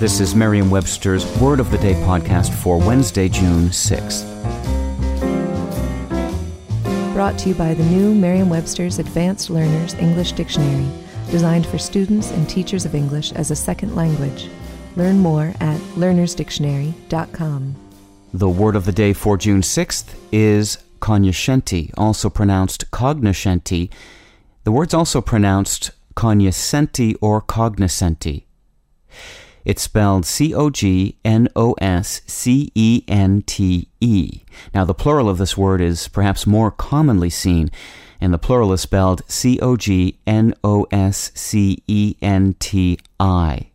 This is Merriam Webster's Word of the Day podcast for Wednesday, June 6th. Brought to you by the new Merriam Webster's Advanced Learners English Dictionary, designed for students and teachers of English as a second language. Learn more at learnersdictionary.com. The word of the day for June 6th is cognoscente, also pronounced cognoscente. The word's also pronounced cognoscente or cognoscente. It's spelled C O G N O S C E N T E. Now, the plural of this word is perhaps more commonly seen, and the plural is spelled C O G N O S C E N T I.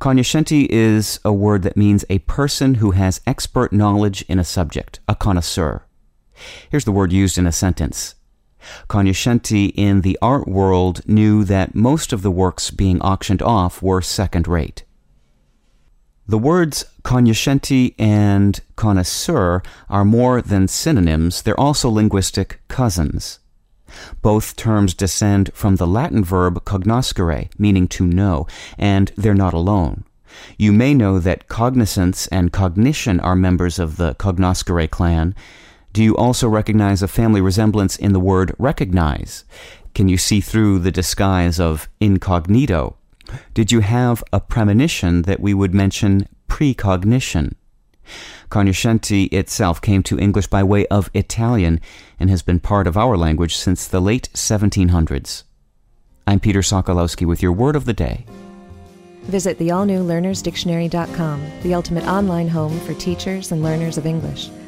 Cognoscente is a word that means a person who has expert knowledge in a subject, a connoisseur. Here's the word used in a sentence. Cognoscenti in the art world knew that most of the works being auctioned off were second rate. The words cognoscente and connoisseur are more than synonyms, they're also linguistic cousins. Both terms descend from the Latin verb cognoscere, meaning to know, and they're not alone. You may know that cognizance and cognition are members of the cognoscere clan, do you also recognize a family resemblance in the word recognize? Can you see through the disguise of incognito? Did you have a premonition that we would mention precognition? Cognoscente itself came to English by way of Italian and has been part of our language since the late 1700s. I'm Peter Sokolowski with your word of the day. Visit the all new learnersdictionary.com, the ultimate online home for teachers and learners of English.